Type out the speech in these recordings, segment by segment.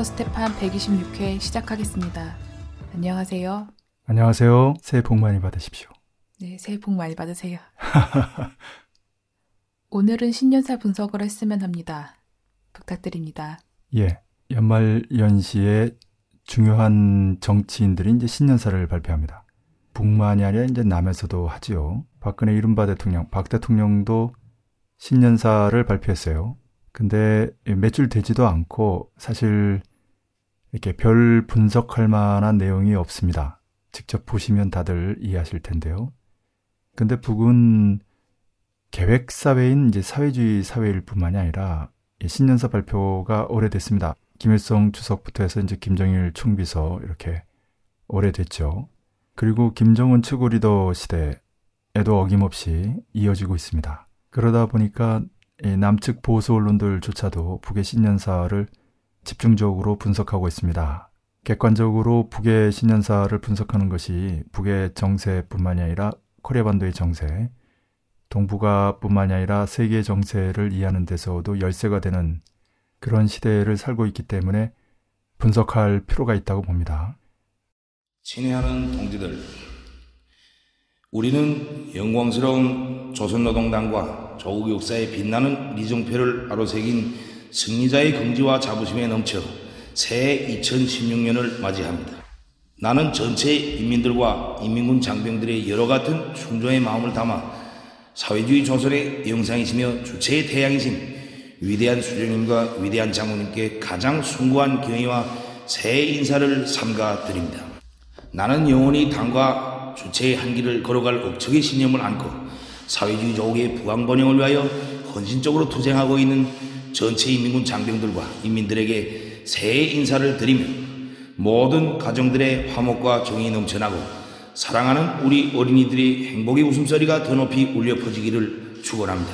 닥터 스테판 126회 시작하겠습니다. 안녕하세요. 안녕하세요. 새해 복 많이 받으십시오. 네, 새해 복 많이 받으세요. 오늘은 신년사 분석을 했으면 합니다. 부탁드립니다. 예. 연말 연시에 중요한 정치인들이 이제 신년사를 발표합니다. 북만이 아니라 이제 남에서도 하지요. 박근혜 이른바 대통령, 박 대통령도 신년사를 발표했어요. 근데 몇 줄 되지도 않고 사실 이렇게 별 분석할 만한 내용이 없습니다. 직접 보시면 다들 이해하실 텐데요. 근데 북은 계획 사회인 이제 사회주의 사회일 뿐만이 아니라 신년사 발표가 오래됐습니다. 김일성 주석부터 해서 이제 김정일 총비서 이렇게 오래됐죠. 그리고 김정은 최고 리더 시대에도 어김없이 이어지고 있습니다. 그러다 보니까 남측 보수 언론들조차도 북의 신년사를 집중적으로 분석하고 있습니다. 객관적으로 북의 신년사를 분석하는 것이 북의 정세뿐만이 아니라 코리아 반도의 정세, 동북아뿐만이 아니라 세계 정세를 이해하는 데서도 열쇠가 되는 그런 시대를 살고 있기 때문에 분석할 필요가 있다고 봅니다. 친애하는 동지들, 우리는 영광스러운 조선노동당과 조국 역사에 빛나는 리정표를 아로새긴 승리자의 긍지와 자부심에 넘쳐 새해 2016년을 맞이합니다. 나는 전체 인민들과 인민군 장병들의 여러 같은 충정의 마음을 담아 사회주의 조선의 영상이시며 주체의 태양이신 위대한 수령님과 위대한 장모님께 가장 숭고한 경의와 새해 인사를 삼가 드립니다. 나는 영원히 당과 주체의 한길을 걸어갈 억척의 신념을 안고 사회주의 조국의 부강 번영을 위하여 헌신적으로 투쟁하고 있는 전체 인민군 장병들과 인민들에게 새해 인사를 드리며 모든 가정들의 화목과 정이 넘쳐나고 사랑하는 우리 어린이들의 행복의 웃음소리가 더 높이 울려 퍼지기를 축원합니다.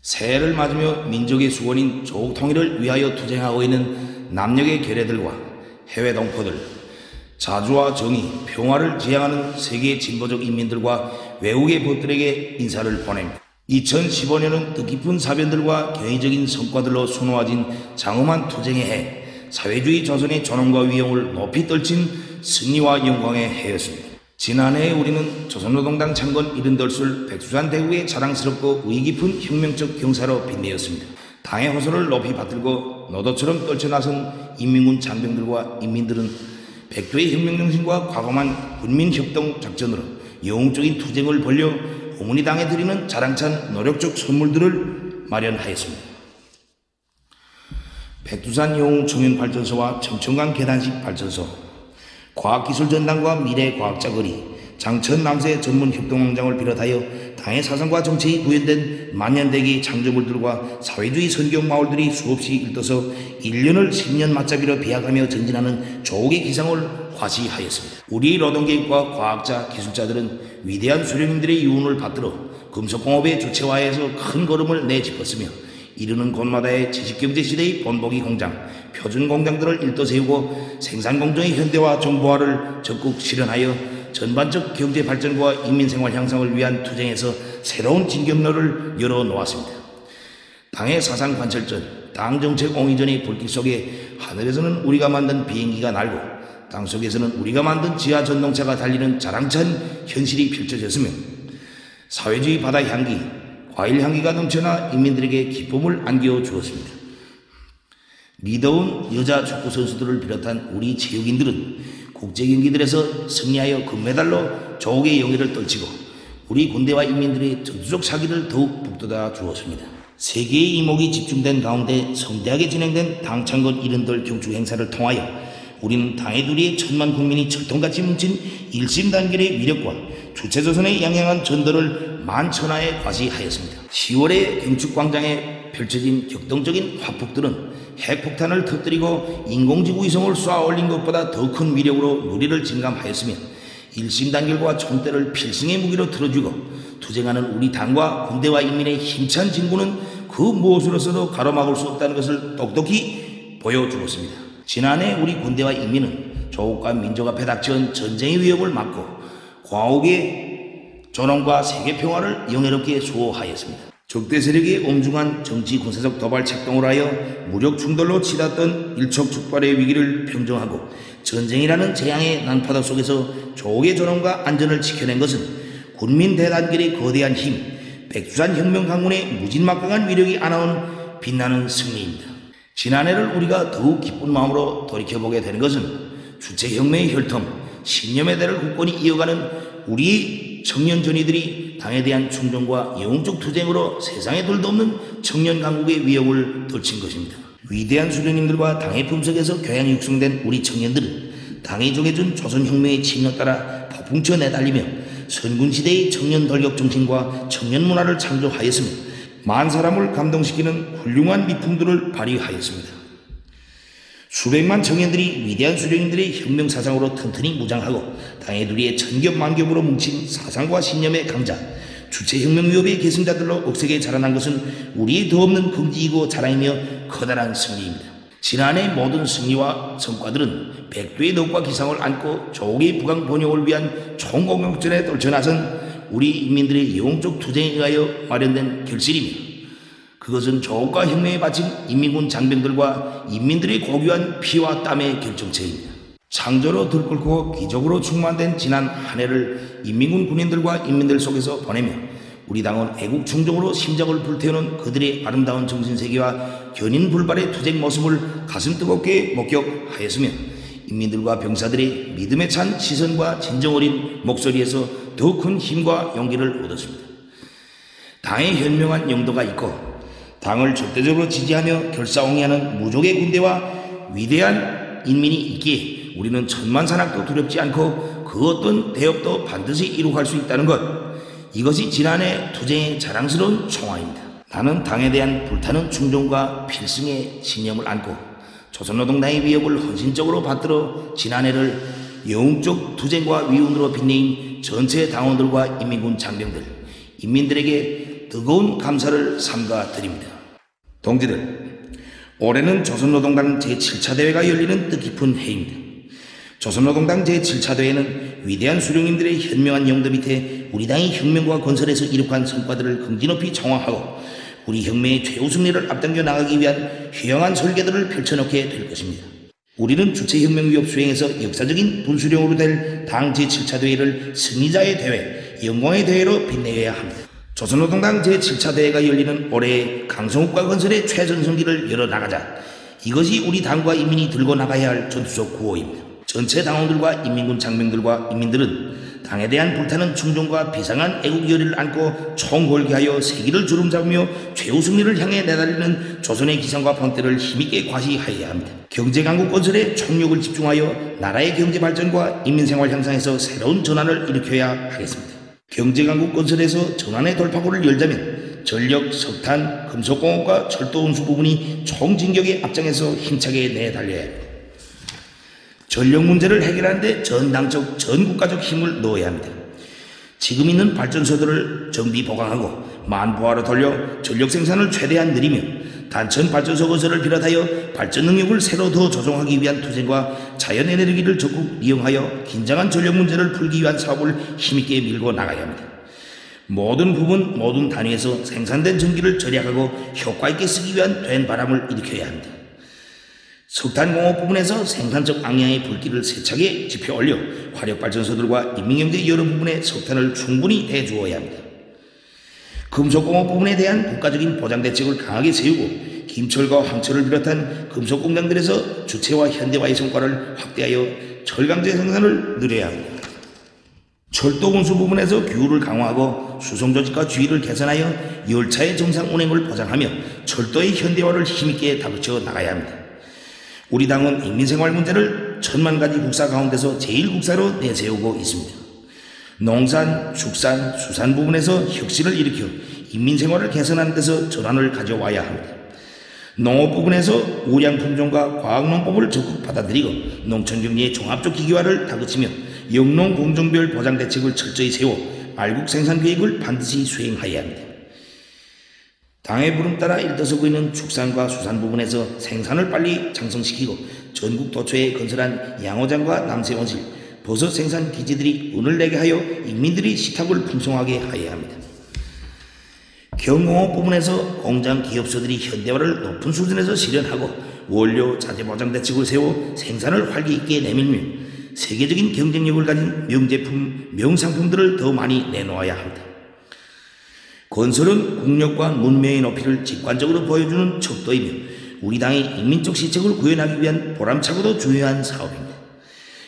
새해를 맞으며 민족의 수건인 조국 통일을 위하여 투쟁하고 있는 남녘의 결례들과 해외 동포들, 자주와 정의, 평화를 지향하는 세계 진보적 인민들과 외국의 법들에게 인사를 보냅니다. 2015년은 뜻깊은 사변들과 경이적인 성과들로 수놓아진 장엄한 투쟁의 해, 사회주의 조선의 존엄과 위용을 높이 떨친 승리와 영광의 해였습니다. 지난해 우리는 조선노동당 창건 이른덜술 백수산 대구의 자랑스럽고 의의 깊은 혁명적 경사로 빛내었습니다. 당의 호소를 높이 받들고 노도처럼 떨쳐나선 인민군 장병들과 인민들은 백두의 혁명정신과 과감한 군민협동 작전으로 영웅적인 투쟁을 벌려 어머니 당에 드리는 자랑찬 노력적 선물들을 마련하였습니다. 백두산 영웅 청년 발전소와 청천강 계단식 발전소, 과학기술전당과 미래과학자 거리, 장천 남세 전문 협동광장을 비롯하여 당의 사상과 정책이 구현된 만년대기 창조물들과 사회주의 선경마을들이 수없이 일떠서 1년을 10년 맞잡이로 비약하며 전진하는 조국의 기상을 과시하였습니다. 우리 노동계획과 과학자, 기술자들은 위대한 수령님들의 유운을 받들어 금속공업의 주체화에서 큰 걸음을 내짚었으며 이르는 곳마다의 지식경제 시대의 본보기 공장, 표준 공장들을 일도 세우고 생산 공정의 현대화 정보화를 적극 실현하여 전반적 경제 발전과 인민 생활 향상을 위한 투쟁에서 새로운 진격로를 열어 놓았습니다. 당의 사상 관철전, 당 정책 옹이전의 불길 속에 하늘에서는 우리가 만든 비행기가 날고 땅 속에서는 우리가 만든 지하 전동차가 달리는 자랑찬 현실이 펼쳐졌으며 사회주의 바다 향기, 과일 향기가 넘쳐나 인민들에게 기쁨을 안겨 주었습니다. 리더운 여자 축구 선수들을 비롯한 우리 체육인들은 국제 경기들에서 승리하여 금메달로 조국의 영예를 떨치고 우리 군대와 인민들의 전투적 사기를 더욱 북돋아 주었습니다. 세계의 이목이 집중된 가운데 성대하게 진행된 당창건 이른돌 경축 행사를 통하여 우리는 당의 둘이 천만 국민이 철통같이 뭉친 일심단결의 위력과 주체조선의 양양한 전도를 만천하에 과시하였습니다. 10월에 경축광장에 펼쳐진 격동적인 화폭들은 핵폭탄을 터뜨리고 인공지구 위성을 쏘아 올린 것보다 더 큰 위력으로 누리를 진감하였으며 일심단결과 총대를 필승의 무기로 틀어주고 투쟁하는 우리 당과 군대와 인민의 힘찬 진군은 그 무엇으로서도 가로막을 수 없다는 것을 똑똑히 보여주었습니다. 지난해 우리 군대와 인민은 조국과 민족 앞에 닥쳐온 전쟁의 위협을 막고 과옥의 존엄과 세계 평화를 영예롭게 수호하였습니다. 적대 세력의 엄중한 정치 군사적 도발 책동을 하여 무력 충돌로 치닫던 일촉즉발의 위기를 평정하고 전쟁이라는 재앙의 난파도 속에서 조국의 존엄과 안전을 지켜낸 것은 군민 대단결의 거대한 힘, 백두산 혁명 강군의 무진막강한 위력이 안아온 빛나는 승리입니다. 지난해를 우리가 더욱 기쁜 마음으로 돌이켜보게 되는 것은 주체혁명의 혈통, 신념의 대를 굳건히 이어가는 우리 청년 전이들이 당에 대한 충정과 영웅적 투쟁으로 세상에 둘도 없는 청년 강국의 위협을 떨친 것입니다. 위대한 수령님들과 당의 품석에서 교양 육성된 우리 청년들은 당이 정해준 조선혁명의 침략 따라 폭풍쳐 내달리며 선군시대의 청년 돌격 정신과 청년 문화를 창조하였으며 만 사람을 감동시키는 훌륭한 미풍들을 발휘하였습니다. 수백만 청년들이 위대한 수령님들의 혁명 사상으로 튼튼히 무장하고 당의 누리의 천겹만겹으로 뭉친 사상과 신념의 강자 주체혁명 위협의 계승자들로 억세게 자라난 것은 우리의 더없는 긍지이고 자랑이며 커다란 승리입니다. 지난해 모든 승리와 성과들은 백두의 덕과 기상을 안고 조국의 부강 번영을 위한 총공격전에 떨쳐나선 우리 인민들의 영웅적 투쟁에 의하여 마련된 결실이며 그것은 조국과 혁명에 바친 인민군 장병들과 인민들의 고귀한 피와 땀의 결정체입니다. 창조로 들끓고 기적으로 충만된 지난 한 해를 인민군 군인들과 인민들 속에서 보내며 우리 당은 애국 충정으로 심장을 불태우는 그들의 아름다운 정신세계와 견인 불발의 투쟁 모습을 가슴 뜨겁게 목격하였으며 인민들과 병사들의 믿음에 찬 시선과 진정 어린 목소리에서 더 큰 힘과 용기를 얻었습니다. 당의 현명한 용도가 있고 당을 절대적으로 지지하며 결사옹이하는 무족의 군대와 위대한 인민이 있기에 우리는 천만 산악도 두렵지 않고 그 어떤 대업도 반드시 이룩할 수 있다는 것 이것이 지난해 투쟁의 자랑스러운 총화입니다. 나는 당에 대한 불타는 충정과 필승의 신념을 안고 조선노동당의 위협을 헌신적으로 받들어 지난해를 영웅적 투쟁과 위운으로 빛내인 전체 당원들과 인민군 장병들, 인민들에게 뜨거운 감사를 삼가 드립니다. 동지들, 올해는 조선노동당 제7차 대회가 열리는 뜻깊은 해입니다. 조선노동당 제7차 대회는 위대한 수령님들의 현명한 영도 밑에 우리 당이 혁명과 건설에서 이룩한 성과들을 긍지 높이 정화하고 우리 혁명의 최후 승리를 앞당겨 나가기 위한 휘영한 설계들을 펼쳐놓게 될 것입니다. 우리는 주체혁명 위협 수행에서 역사적인 분수령으로 될 당 제7차 대회를 승리자의 대회, 영광의 대회로 빛내야 합니다. 조선노동당 제7차 대회가 열리는 올해 강성국가 건설의 최전성기를 열어나가자 이것이 우리 당과 인민이 들고 나가야 할 전투적 구호입니다. 전체 당원들과 인민군 장병들과 인민들은 당에 대한 불타는 충정과 비상한 애국 열의를 안고 총궐기하여 세기를 주름잡으며 최후 승리를 향해 내달리는 조선의 기상과 번대를 힘있게 과시하여야 합니다. 경제강국 건설에 총력을 집중하여 나라의 경제 발전과 인민생활 향상에서 새로운 전환을 일으켜야 하겠습니다. 경제강국 건설에서 전환의 돌파구를 열자면 전력, 석탄, 금속공업과 철도 운수 부분이 총진격의 앞장에서 힘차게 내달려야 합니다. 전력 문제를 해결하는데 전당적, 전국가적 힘을 넣어야 합니다. 지금 있는 발전소들을 정비 보강하고 만보화로 돌려 전력 생산을 최대한 늘리며 단천 발전소 건설을 비롯하여 발전 능력을 새로 더 조정하기 위한 투쟁과 자연 에너지를 적극 이용하여 긴장한 전력 문제를 풀기 위한 사업을 힘있게 밀고 나가야 합니다. 모든 부분, 모든 단위에서 생산된 전기를 절약하고 효과 있게 쓰기 위한 된 바람을 일으켜야 합니다. 석탄공업 부분에서 생산적 악량의 불길을 세차게 지펴 올려 화력발전소들과 인민경제 여러 부분에 석탄을 충분히 대주어야 합니다. 금속공업 부분에 대한 국가적인 보장 대책을 강하게 세우고 김철과 황철을 비롯한 금속공장들에서 주체와 현대화의 성과를 확대하여 철강제 생산을 늘려야 합니다. 철도 운수 부분에서 규율을 강화하고 수송 조직과 주의를 개선하여 열차의 정상 운행을 보장하며 철도의 현대화를 힘있게 다그쳐 나가야 합니다. 우리 당은 인민생활 문제를 천만 가지 국사 가운데서 제일 국사로 내세우고 있습니다. 농산, 축산, 수산 부분에서 혁신을 일으켜 인민생활을 개선하는 데서 전환을 가져와야 합니다. 농업 부분에서 우량 품종과 과학농법을 적극 받아들이고 농촌경리의 종합적 기기화를 다그치며 영농 공정별 보장 대책을 철저히 세워 알국 생산 계획을 반드시 수행하여야 합니다. 당의 부름 따라 일떠서고 있는 축산과 수산 부분에서 생산을 빨리 장성시키고 전국 도처에 건설한 양호장과 남세원실, 버섯 생산 기지들이 운을 내게 하여 인민들이 식탁을 풍성하게 하여야 합니다. 경공업 부문에서 공장 기업소들이 현대화를 높은 수준에서 실현하고 원료 자재 보장 대책을 세워 생산을 활기 있게 내밀며 세계적인 경쟁력을 가진 명제품, 명상품들을 더 많이 내놓아야 합니다. 건설은 국력과 문명의 높이를 직관적으로 보여주는 척도이며 우리 당의 인민적 시책을 구현하기 위한 보람차고도 중요한 사업입니다.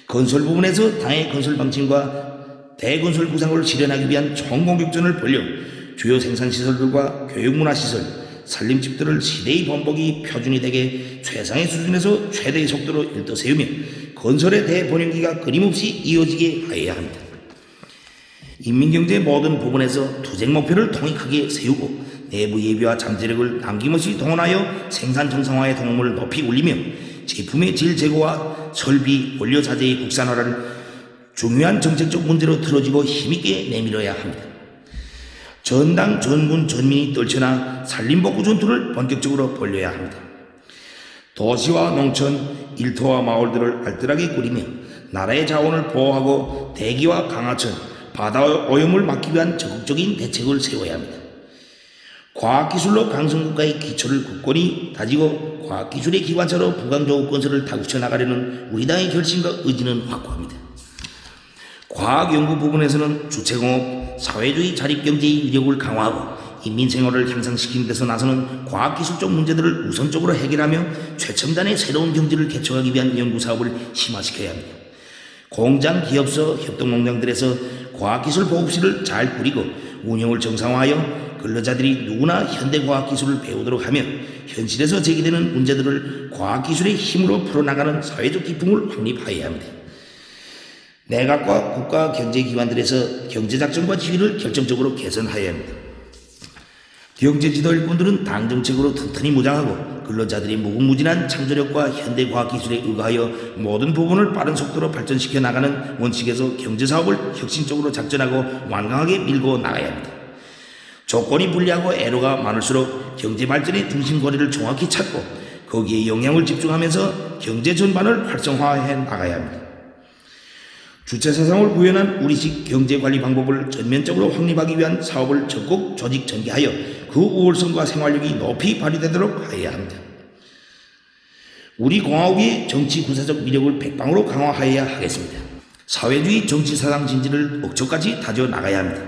건설 부분에서 당의 건설 방침과 대건설 구상을 실현하기 위한 총공격전을 벌려 주요 생산시설들과 교육문화시설, 산림집들을 시대의 번복이 표준이 되게 최상의 수준에서 최대의 속도로 일떠세우며 건설의 대번영기가 끊임없이 이어지게 하여야 합니다. 인민경제 모든 부분에서 투쟁 목표를 통익하게 세우고 내부 예비와 잠재력을 남김없이 동원하여 생산 정상화의 동험을 높이 올리며 제품의 질 제고와 설비, 원료 자재의 국산화를 중요한 정책적 문제로 틀어지고 힘있게 내밀어야 합니다. 전당 전군 전민이 떨쳐나 산림복구 전투를 본격적으로 벌려야 합니다. 도시와 농촌, 일터와 마을들을 알뜰하게 꾸리며 나라의 자원을 보호하고 대기와 강하천, 바다 오염을 막기 위한 적극적인 대책을 세워야 합니다. 과학기술로 강성국가의 기초를 굳건히 다지고 과학기술의 기관차로 부강조국 건설을 다구쳐 나가려는 우리 당의 결심과 의지는 확고합니다. 과학연구 부분에서는 주체공업, 사회주의 자립경제의 위력을 강화하고 인민생활을 향상시키는 데서 나서는 과학기술적 문제들을 우선적으로 해결하며 최첨단의 새로운 경제를 개척하기 위한 연구사업을 심화시켜야 합니다. 공장, 기업소, 협동농장들에서 과학기술 보급실을 잘 꾸리고 운영을 정상화하여 근로자들이 누구나 현대과학기술을 배우도록 하며 현실에서 제기되는 문제들을 과학기술의 힘으로 풀어나가는 사회적 기풍을 확립하여야 합니다. 내각과 국가 경제기관들에서 경제작전과 지휘를 결정적으로 개선하여야 합니다. 경제 지도 일꾼들은 당 정책으로 튼튼히 무장하고 근로자들이 무궁무진한 창조력과 현대 과학 기술에 의거하여 모든 부분을 빠른 속도로 발전시켜 나가는 원칙에서 경제 사업을 혁신적으로 작전하고 완강하게 밀고 나가야 합니다. 조건이 불리하고 애로가 많을수록 경제 발전의 중심거리를 정확히 찾고 거기에 영향을 집중하면서 경제 전반을 활성화해 나가야 합니다. 주체 사상을 구현한 우리식 경제 관리 방법을 전면적으로 확립하기 위한 사업을 적극 조직 전개하여 그 우월성과 생활력이 높이 발휘되도록 하여야 합니다. 우리 공화국의 정치 군사적 위력을 백방으로 강화하여야 하겠습니다. 사회주의 정치 사상 진지를 억초까지 다져 나가야 합니다.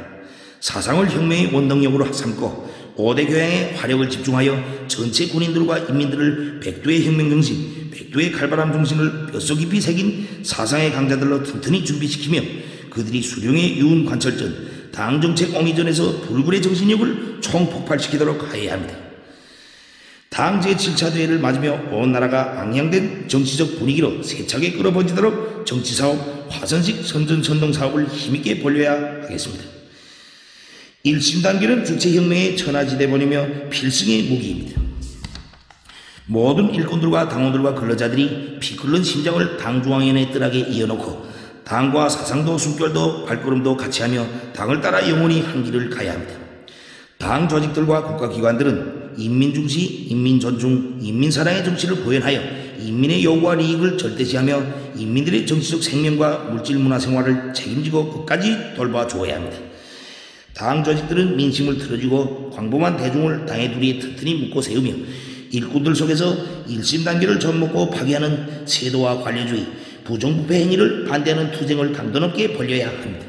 사상을 혁명의 원동력으로 삼고 5대 교양에 화력을 집중하여 전체 군인들과 인민들을 백두의 혁명 정신, 백두의 칼바람 정신을 뼛속 깊이 새긴 사상의 강자들로 튼튼히 준비시키며 그들이 수령의 유운 관철전, 당정책 옹이전에서 불굴의 정신력을 총폭발시키도록 하여야 합니다. 당 제 7차 대회를 맞으며 온 나라가 앙양된 정치적 분위기로 세차게 끌어번지도록 정치사업, 화선식 선전선동 사업을 힘있게 벌려야 하겠습니다. 1심 단계는 주체혁명의 천하지대본이며 필승의 무기입니다. 모든 일꾼들과 당원들과 근로자들이 피 끓는 심장을 당중앙위원회 뜰하게 이어놓고 당과 사상도 숨결도 발걸음도 같이 하며 당을 따라 영원히 한 길을 가야 합니다. 당 조직들과 국가기관들은 인민 중시, 인민 존중, 인민 사랑의 정치를 보연하여 인민의 요구와 이익을 절대시하며 인민들의 정치적 생명과 물질 문화 생활을 책임지고 끝까지 돌봐 주어야 합니다. 당 조직들은 민심을 틀어주고 광범한 대중을 당의 둘이 튼튼히 묶고 세우며 일꾼들 속에서 일심 단계를 접먹고 파괴하는 세도와 관료주의, 부정부패 행위를 반대하는 투쟁을 강도 높게 벌려야 합니다.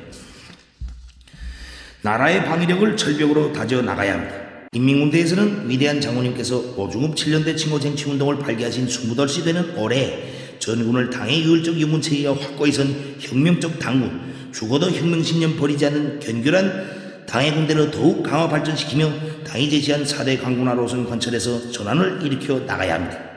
나라의 방위력을 철벽으로 다져 나가야 합니다. 인민군대에서는 위대한 장군님께서 오중읍 7년대 칭호 쟁취 운동을 발기하신 28시 되는 올해 전군을 당의 유혈적 영문체계가 확고히 선 혁명적 당군, 죽어도 혁명신념 버리지 않는 견결한 당의 군대를 더욱 강화 발전시키며 당이 제시한 4대 강군화 노선 관철에서 전환을 일으켜 나가야 합니다.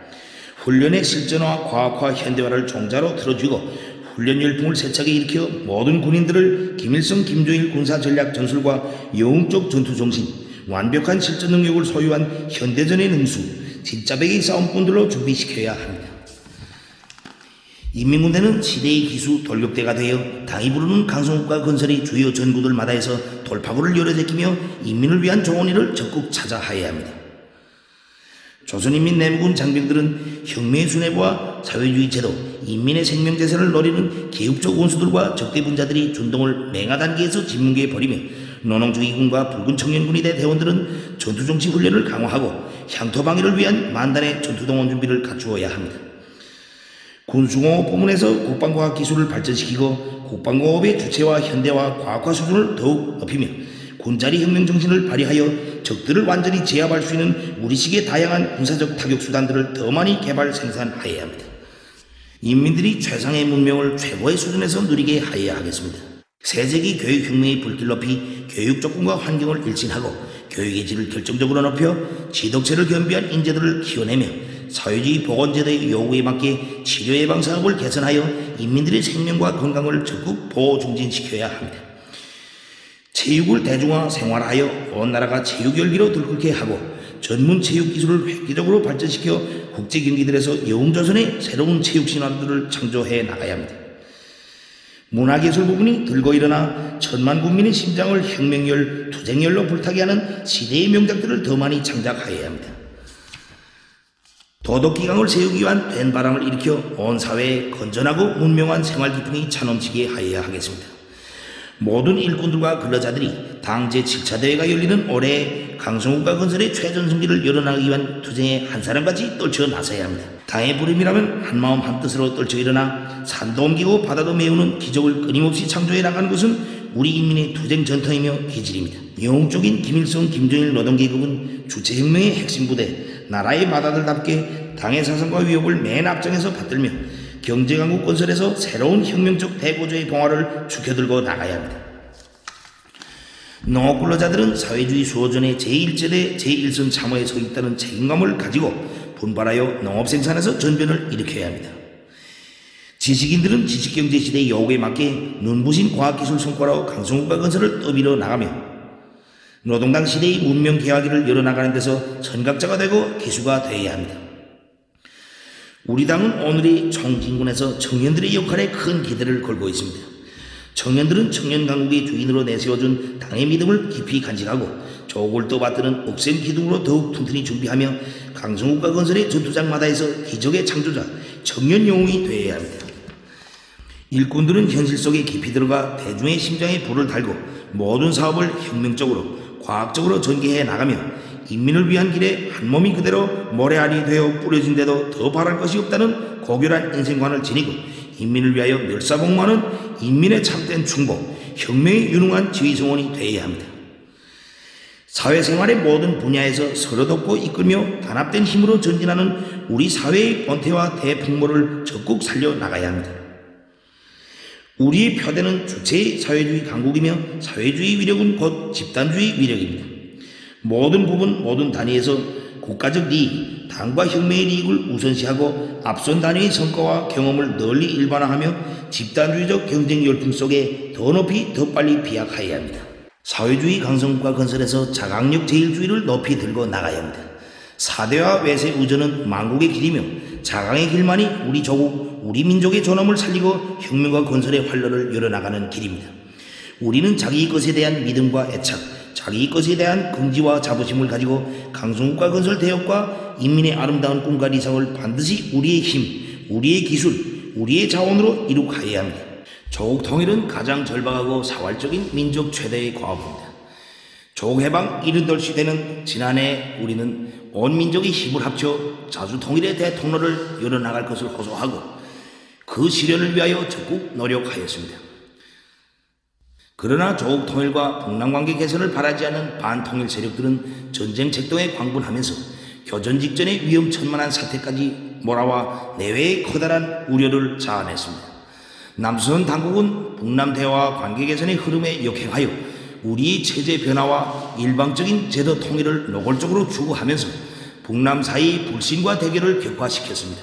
훈련의 실전화, 과학화, 현대화를 종자로 틀어주고 훈련 열풍을 세차게 일으켜 모든 군인들을 김일성, 김조일 군사 전략 전술과 영웅적 전투 정신, 완벽한 실전 능력을 소유한 현대전의 능수, 진짜배기 싸움꾼들로 준비시켜야 합니다. 인민군대는 시대의 기수 돌격대가 되어 당이 부르는 강성국가 건설이 주요 전구들마다에서 돌파구를 열어제끼며 인민을 위한 좋은 일을 적극 찾아 하여야 합니다. 조선인민 내무군 장병들은 혁명의 수뇌부와 사회주의 제도, 인민의 생명재산을 노리는 개혁적 원수들과 적대분자들이 준동을 맹하 단계에서 진문계에 버리며 노농주의군과 붉은 청년군의대 대원들은 전투정치 훈련을 강화하고 향토 방위를 위한 만단의 전투동원 준비를 갖추어야 합니다. 군수공업 부문에서 국방과학 기술을 발전시키고 국방공업의 주체와 현대화 과학화 수준을 더욱 높이며 군자리 혁명 정신을 발휘하여 적들을 완전히 제압할 수 있는 우리식의 다양한 군사적 타격 수단들을 더 많이 개발 생산하여야 합니다. 인민들이 최상의 문명을 최고의 수준에서 누리게 하여야 하겠습니다. 세세기 교육혁명의 불길 높이 교육 조건과 환경을 일진하고 교육의 질을 결정적으로 높여 지덕체를 겸비한 인재들을 키워내며 사회주의 보건제도의 요구에 맞게 치료 예방 사업을 개선하여 인민들의 생명과 건강을 적극 보호 중진시켜야 합니다. 체육을 대중화 생활하여 온 나라가 체육 열기로 들끓게 하고 전문 체육 기술을 획기적으로 발전시켜 국제 경기들에서 영웅조선의 새로운 체육 신화들을 창조해 나가야 합니다. 문화예술 부분이 들고 일어나 천만 국민의 심장을 혁명열, 투쟁열로 불타게 하는 시대의 명작들을 더 많이 창작하여야 합니다. 도덕기강을 세우기 위한 된 바람을 일으켜 온 사회에 건전하고 문명한 생활 기풍이 차넘치게 하여야 하겠습니다. 모든 일꾼들과 근로자들이 당 제 7차 대회가 열리는 올해 강성국가 건설의 최전승기를 열어나가기 위한 투쟁에 한 사람같이 떨쳐 나서야 합니다. 당의 부름이라면 한마음 한뜻으로 떨쳐 일어나 산도 옮기고 바다도 메우는 기적을 끊임없이 창조해 나가는 것은 우리 인민의 투쟁 전통이며 기질입니다. 영웅적인 김일성, 김정일 노동계급은 주체혁명의 핵심 부대, 나라의 맏아들답게 당의 사상과 위협을 맨 앞장에서 받들며 경제강국 건설에서 새로운 혁명적 대고조의 봉화를 죽여들고 나가야 합니다. 농업 근로자들은 사회주의 수호전의 제1제대 제1선 참호에 서 있다는 책임감을 가지고 분발하여 농업 생산에서 전변을 일으켜야 합니다. 지식인들은 지식경제 시대의 요구에 맞게 눈부신 과학기술 성과로 강성국가 건설을 떠밀어 나가며 노동당 시대의 문명 개화기를 열어나가는 데서 선각자가 되고 기수가 되어야 합니다. 우리 당은 오늘의 총진군에서 청년들의 역할에 큰 기대를 걸고 있습니다. 청년들은 청년 강국의 주인으로 내세워준 당의 믿음을 깊이 간직하고 조국을 떠받드는 억센 기둥으로 더욱 튼튼히 준비하며 강성국가 건설의 전투장마다에서 기적의 창조자 청년 영웅이 되어야 합니다. 일꾼들은 현실 속에 깊이 들어가 대중의 심장에 불을 달고 모든 사업을 혁명적으로 과학적으로 전개해 나가며 인민을 위한 길에 한 몸이 그대로 모래알이 되어 뿌려진데도 더 바랄 것이 없다는 고결한 인생관을 지니고 인민을 위하여 멸사복무하는 인민의 참된 충복, 혁명의 유능한 지휘성원이 되어야 합니다. 사회생활의 모든 분야에서 서로 돕고 이끌며 단합된 힘으로 전진하는 우리 사회의 본태와 대풍모를 적극 살려 나가야 합니다. 우리의 표대는 주체의 사회주의 강국이며 사회주의 위력은 곧 집단주의 위력입니다. 모든 부분, 모든 단위에서 국가적 이익, 당과 혁명의 이익을 우선시하고 앞선 단위의 성과와 경험을 널리 일반화하며 집단주의적 경쟁 열풍 속에 더 높이 더 빨리 비약하여야 합니다. 사회주의 강성국가 건설에서 자강력 제일주의를 높이 들고 나가야 합니다. 사대와 외세 우전은 망국의 길이며 자강의 길만이 우리 조국, 우리 민족의 존엄을 살리고 혁명과 건설의 활로를 열어나가는 길입니다. 우리는 자기 것에 대한 믿음과 애착, 자기 것에 대한 긍지와 자부심을 가지고 강성국가 건설 대역과 인민의 아름다운 꿈과理想을 반드시 우리의 힘, 우리의 기술, 우리의 자원으로 이룩하여야 합니다. 조국 통일은 가장 절박하고 사활적인 민족 최대의 과업입니다. 조국 해방 이른돌시 되는 지난해 우리는 온 민족의 힘을 합쳐 자주 통일의 대통로를 열어나갈 것을 호소하고 그 실현을 위하여 적극 노력하였습니다. 그러나 조국 통일과 북남 관계 개선을 바라지 않는 반통일 세력들은 전쟁 책동에 광분하면서 교전 직전의 위험천만한 사태까지 몰아와 내외의 커다란 우려를 자아냈습니다. 남수선 당국은 북남 대화 관계 개선의 흐름에 역행하여 우리의 체제 변화와 일방적인 제도 통일을 노골적으로 추구하면서 북남 사이 불신과 대결을 격화시켰습니다.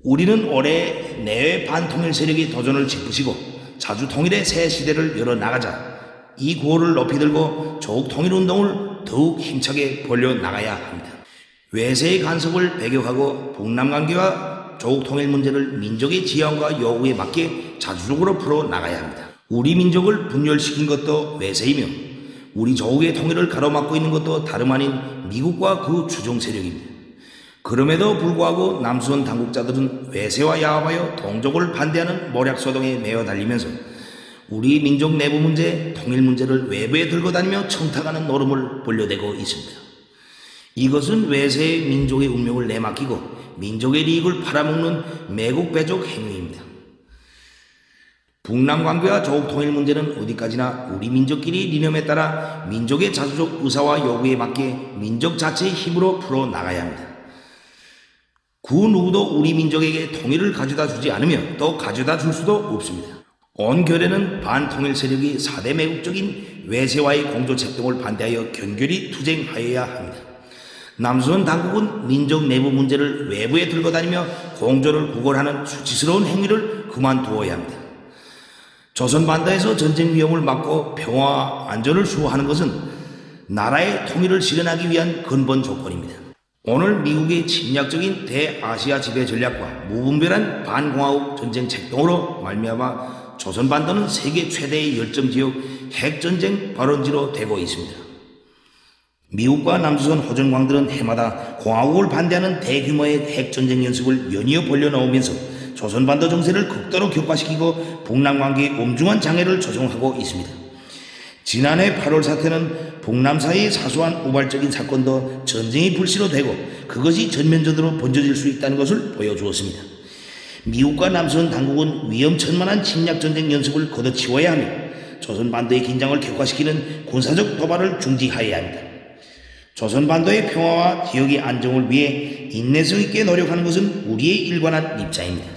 우리는 올해 내외 반통일 세력의 도전을 짚으시고 자주 통일의 새 시대를 열어 나가자 이 구호를 높이 들고 조국 통일 운동을 더욱 힘차게 벌려 나가야 합니다. 외세의 간섭을 배격하고 북남 관계와 조국 통일 문제를 민족의 지향과 요구에 맞게 자주적으로 풀어 나가야 합니다. 우리 민족을 분열시킨 것도 외세이며 우리 조국의 통일을 가로막고 있는 것도 다름 아닌 미국과 그 추종 세력입니다. 그럼에도 불구하고 남수원 당국자들은 외세와 야합하여 동족을 반대하는 모략소동에 매어 달리면서 우리 민족 내부 문제, 통일 문제를 외부에 들고 다니며 청탁하는 노름을 벌려대고 있습니다. 이것은 외세의 민족의 운명을 내맡기고 민족의 이익을 팔아먹는 매국 배족 행위입니다. 북남 관계와 조국 통일 문제는 어디까지나 우리 민족끼리 리념에 따라 민족의 자주적 의사와 요구에 맞게 민족 자체의 힘으로 풀어 나가야 합니다. 그 누구도 우리 민족에게 통일을 가져다 주지 않으며 또 가져다 줄 수도 없습니다. 온 결에는 반통일 세력이 4대 매국적인 외세와의 공조 책동을 반대하여 견결히 투쟁하여야 합니다. 남수원 당국은 민족 내부 문제를 외부에 들고 다니며 공조를 구걸하는 수치스러운 행위를 그만두어야 합니다. 조선 반도에서 전쟁 위험을 막고 평화 안전을 수호하는 것은 나라의 통일을 실현하기 위한 근본 조건입니다. 오늘 미국의 침략적인 대아시아 지배 전략과 무분별한 반공화국 전쟁 책동으로 말미암아 조선 반도는 세계 최대의 열정 지역 핵 전쟁 발원지로 되고 있습니다. 미국과 남조선 호전광들은 해마다 공화국을 반대하는 대규모의 핵 전쟁 연습을 연이어 벌려놓으면서 조선 반도 정세를 극도로 격화시키고 북남 관계에 엄중한 장애를 조성하고 있습니다. 지난해 8월 사태는 북남 사이의 사소한 우발적인 사건도 전쟁의 불씨로 되고 그것이 전면전으로 번져질 수 있다는 것을 보여주었습니다. 미국과 남선 당국은 위험천만한 침략전쟁 연습을 걷어치워야 하며 조선반도의 긴장을 격화시키는 군사적 도발을 중지하여야 합니다. 조선반도의 평화와 지역의 안정을 위해 인내성 있게 노력하는 것은 우리의 일관한 입장입니다.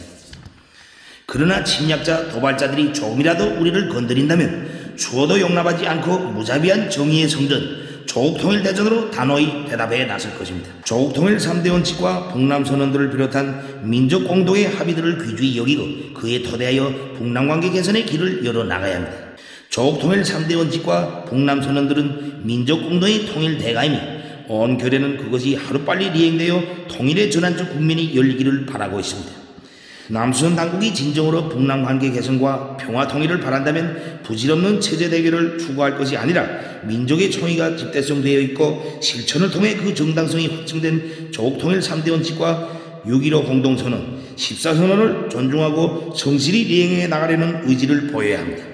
그러나 침략자 도발자들이 조금이라도 우리를 건드린다면 추워도 용납하지 않고 무자비한 정의의 성전 조국통일 대전으로 단호히 대답해 나설 것입니다. 조국통일 3대 원칙과 북남 선언들을 비롯한 민족 공동의 합의들을 귀중히 여기고 그에 토대하여 북남 관계 개선의 길을 열어 나가야 합니다. 조국통일 3대 원칙과 북남 선언들은 민족 공동의 통일 대가이며 온 결에는 그것이 하루빨리 이행되어 통일의 전환적 국면이 열리기를 바라고 있습니다. 남수선 당국이 진정으로 북남 관계 개선과 평화 통일을 바란다면 부질없는 체제 대결을 추구할 것이 아니라 민족의 총의가 집대성되어 있고 실천을 통해 그 정당성이 확증된 조국 통일 3대 원칙과 6.15 공동선언, 14선언을 존중하고 성실히 이행해 나가려는 의지를 보여야 합니다.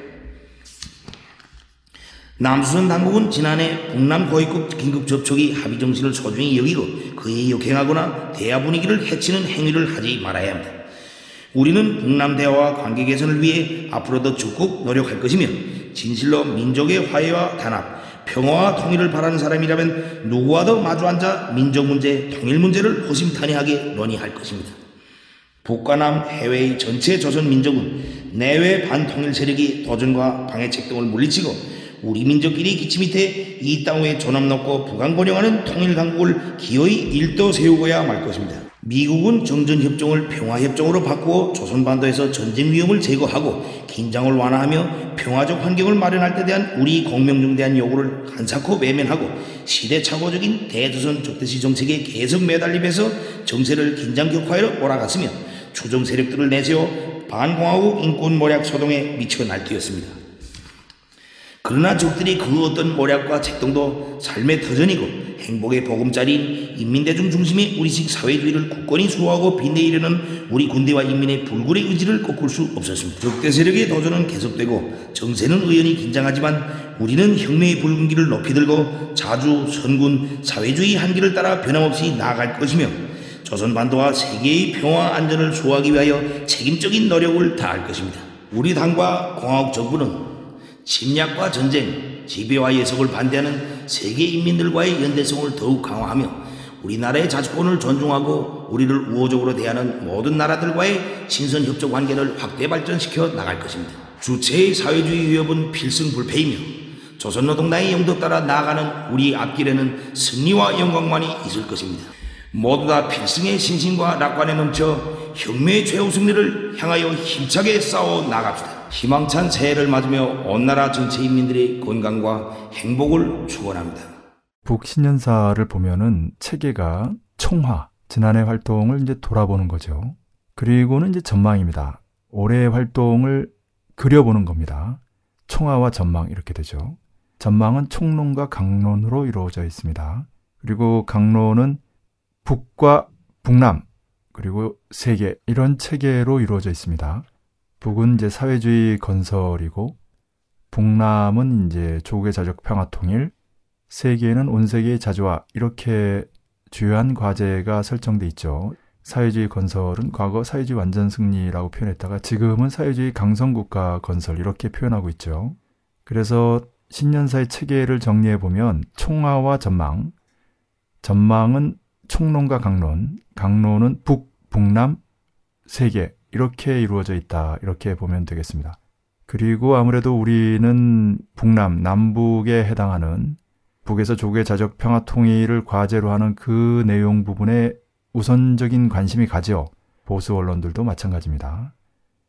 남수선 당국은 지난해 북남 고위급 긴급 접촉이 합의 정신을 소중히 여기고 그에 역행하거나 대화 분위기를 해치는 행위를 하지 말아야 합니다. 우리는 북남 대화와 관계 개선을 위해 앞으로도 적극 노력할 것이며 진실로 민족의 화해와 단합, 평화와 통일을 바라는 사람이라면 누구와도 마주 앉아 민족 문제, 통일 문제를 호심탄회하게 논의할 것입니다. 북과 남 해외의 전체 조선 민족은 내외 반통일 세력이 도전과 방해책 등을 물리치고 우리 민족끼리 기치 밑에 이 땅 위에 존엄 놓고 북한 번영하는 통일 강국을 기어이 일도 세우고야 말 것입니다. 미국은 정전협정을 평화협정으로 바꾸어 조선반도에서 전쟁 위험을 제거하고 긴장을 완화하며 평화적 환경을 마련할 때 대한 우리 공명중 대한 요구를 한사코 외면하고 시대착오적인 대조선 적대시 정책에 계속 매달리면서 정세를 긴장 격화로 몰아갔으며 추종 세력들을 내세워 반공화국 인권 모략 소동에 미쳐 날뛰었습니다. 그러나 적들이 그 어떤 모략과 책동도 삶의 터전이고 행복의 보금자리인 인민대중 중심의 우리식 사회주의를 굳건히 수호하고 빛내이려는 우리 군대와 인민의 불굴의 의지를 꺾을 수 없었습니다. 적대 세력의 도전은 계속되고 정세는 의연히 긴장하지만 우리는 혁명의 붉은기를 높이 들고 자주 선군 사회주의 한길을 따라 변함없이 나아갈 것이며 조선반도와 세계의 평화 안전을 수호하기 위하여 책임적인 노력을 다할 것입니다. 우리 당과 공화국 정부는 침략과 전쟁, 지배와 예속을 반대하는 세계 인민들과의 연대성을 더욱 강화하며 우리나라의 자주권을 존중하고 우리를 우호적으로 대하는 모든 나라들과의 신선 협조 관계를 확대 발전시켜 나갈 것입니다. 주체의 사회주의 위협은 필승불패이며 조선노동당의 영도 따라 나아가는 우리 앞길에는 승리와 영광만이 있을 것입니다. 모두 다 필승의 신심과 낙관에 넘쳐 혁명의 최후 승리를 향하여 힘차게 싸워 나갑시다. 희망찬 새해를 맞으며 온 나라 전체 인민들의 건강과 행복을 축원합니다. 북신년사를 보면은 체계가 총화, 지난해 활동을 이제 돌아보는 거죠. 그리고는 이제 전망입니다. 올해의 활동을 그려보는 겁니다. 총화와 전망 이렇게 되죠. 전망은 총론과 강론으로 이루어져 있습니다. 그리고 강론은 북과 북남 그리고 세계 이런 체계로 이루어져 있습니다. 북은 이제 사회주의 건설이고 북남은 이제 조국의 자적 평화 통일, 세계는 온 세계의 자주화 이렇게 주요한 과제가 설정돼 있죠. 사회주의 건설은 과거 사회주의 완전 승리라고 표현했다가 지금은 사회주의 강성 국가 건설 이렇게 표현하고 있죠. 그래서 신년사의 체계를 정리해 보면 총화와 전망, 전망은 총론과 강론, 강론은 북, 북남, 세계 이렇게 이루어져 있다 이렇게 보면 되겠습니다. 그리고 아무래도 우리는 북남, 남북에 해당하는 북에서 조국의 자적 평화 통일을 과제로 하는 그 내용 부분에 우선적인 관심이 가죠. 보수 언론들도 마찬가지입니다.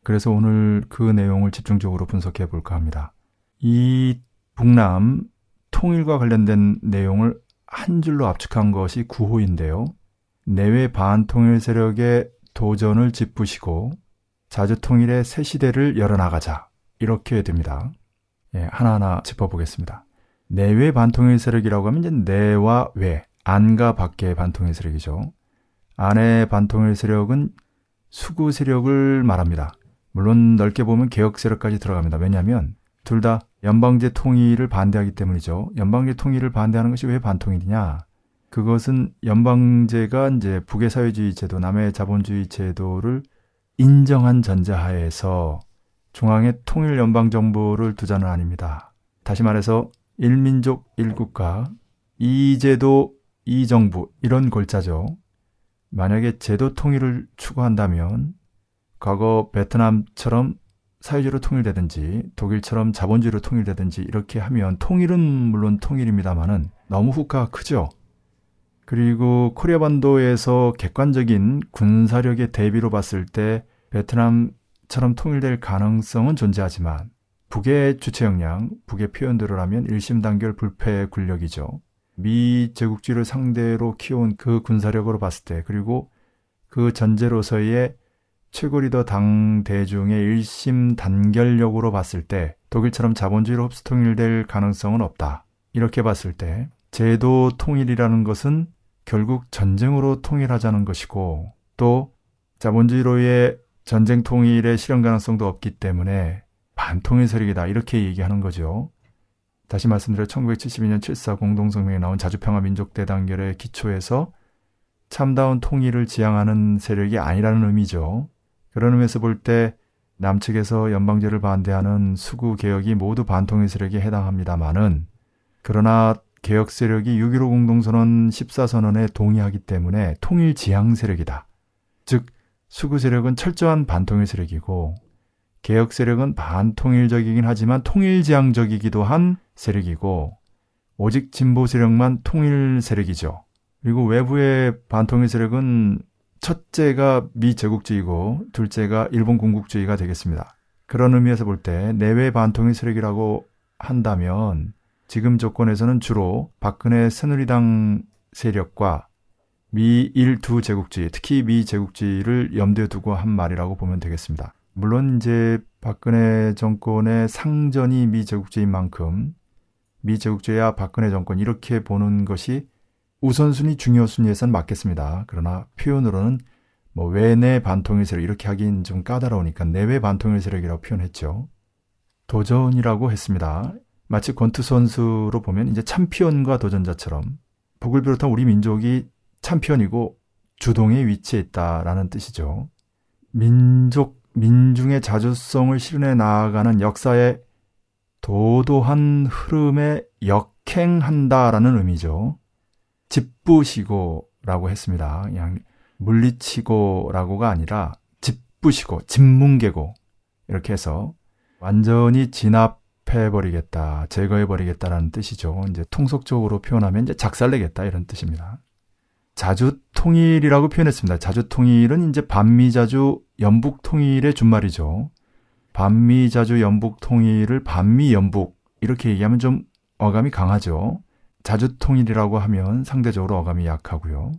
그래서 오늘 그 내용을 집중적으로 분석해 볼까 합니다. 이 북남 통일과 관련된 내용을 한 줄로 압축한 것이 구호인데요. 내외 반통일 세력의 도전을 짚으시고 자주통일의 새 시대를 열어나가자. 이렇게 됩니다. 예, 하나하나 짚어보겠습니다. 내외 반통일 세력이라고 하면 이제 내와 외, 안과 밖의 반통일 세력이죠. 안의 반통일 세력은 수구 세력을 말합니다. 물론 넓게 보면 개혁 세력까지 들어갑니다. 왜냐하면 둘 다 연방제 통일을 반대하기 때문이죠. 연방제 통일을 반대하는 것이 왜 반통일이냐? 그것은 연방제가 이제 북의 사회주의 제도, 남의 자본주의 제도를 인정한 전제하에서 중앙의 통일 연방 정부를 두자는 아닙니다. 다시 말해서 일민족 일국가 이 제도 이 정부 이런 골자죠. 만약에 제도 통일을 추구한다면 과거 베트남처럼 사회주의로 통일되든지 독일처럼 자본주의로 통일되든지 이렇게 하면 통일은 물론 통일입니다만은 너무 후과가 크죠. 그리고 코리아 반도에서 객관적인 군사력의 대비로 봤을 때 베트남처럼 통일될 가능성은 존재하지만 북의 주체 역량, 북의 표현대로 라면 일심 단결 불패 군력이죠. 미 제국주의를 상대로 키운 그 군사력으로 봤을 때 그리고 그 전제로서의 최고 리더 당 대중의 일심 단결력으로 봤을 때 독일처럼 자본주의로 흡수 통일될 가능성은 없다. 이렇게 봤을 때 제도 통일이라는 것은 결국 전쟁으로 통일하자는 것이고 또 자본주의로의 전쟁 통일의 실현 가능성도 없기 때문에 반통일 세력이다. 이렇게 얘기하는 거죠. 다시 말씀드려 1972년 7사 공동성명에 나온 자주평화 민족대 단결의 기초에서 참다운 통일을 지향하는 세력이 아니라는 의미죠. 그런 의미에서 볼 때 남측에서 연방제를 반대하는 수구 개혁이 모두 반통일 세력에 해당합니다마는 그러나 개혁 세력이 6.15 공동선언 14선언에 동의하기 때문에 통일 지향 세력이다. 즉 수구 세력은 철저한 반통일 세력이고 개혁 세력은 반통일적이긴 하지만 통일 지향적이기도 한 세력이고 오직 진보 세력만 통일 세력이죠. 그리고 외부의 반통일 세력은 첫째가 미제국주의고 둘째가 일본 군국주의가 되겠습니다. 그런 의미에서 볼 때 내외 반통일 세력이라고 한다면 지금 조건에서는 주로 박근혜 새누리당 세력과 미일 두 제국주의, 특히 미 제국주의를 염두에 두고 한 말이라고 보면 되겠습니다. 물론 이제 박근혜 정권의 상전이 미 제국주의인 만큼 미 제국주의와 박근혜 정권 이렇게 보는 것이 우선순위 중요순위에선 맞겠습니다. 그러나 표현으로는 뭐 외내 반통일 세력 이렇게 하긴 좀 까다로우니까 내외 반통일 세력이라고 표현했죠. 도전이라고 했습니다. 마치 권투 선수로 보면 이제 챔피언과 도전자처럼 북을 비롯한 우리 민족이 챔피언이고 주동에 위치해 있다라는 뜻이죠. 민족 민중의 자주성을 실현해 나아가는 역사의 도도한 흐름에 역행한다라는 의미죠. 짓부시고라고 했습니다. 그냥 물리치고라고가 아니라 짓부시고, 짓뭉개고 이렇게 해서 완전히 진압해버리겠다, 제거해버리겠다라는 뜻이죠. 이제 통속적으로 표현하면 이제 작살내겠다 이런 뜻입니다. 자주 통일이라고 표현했습니다. 자주 통일은 이제 반미자주 연북 통일의 준말이죠. 반미자주 연북 통일을 반미연북 이렇게 얘기하면 좀 어감이 강하죠. 자주통일이라고 하면 상대적으로 어감이 약하고요.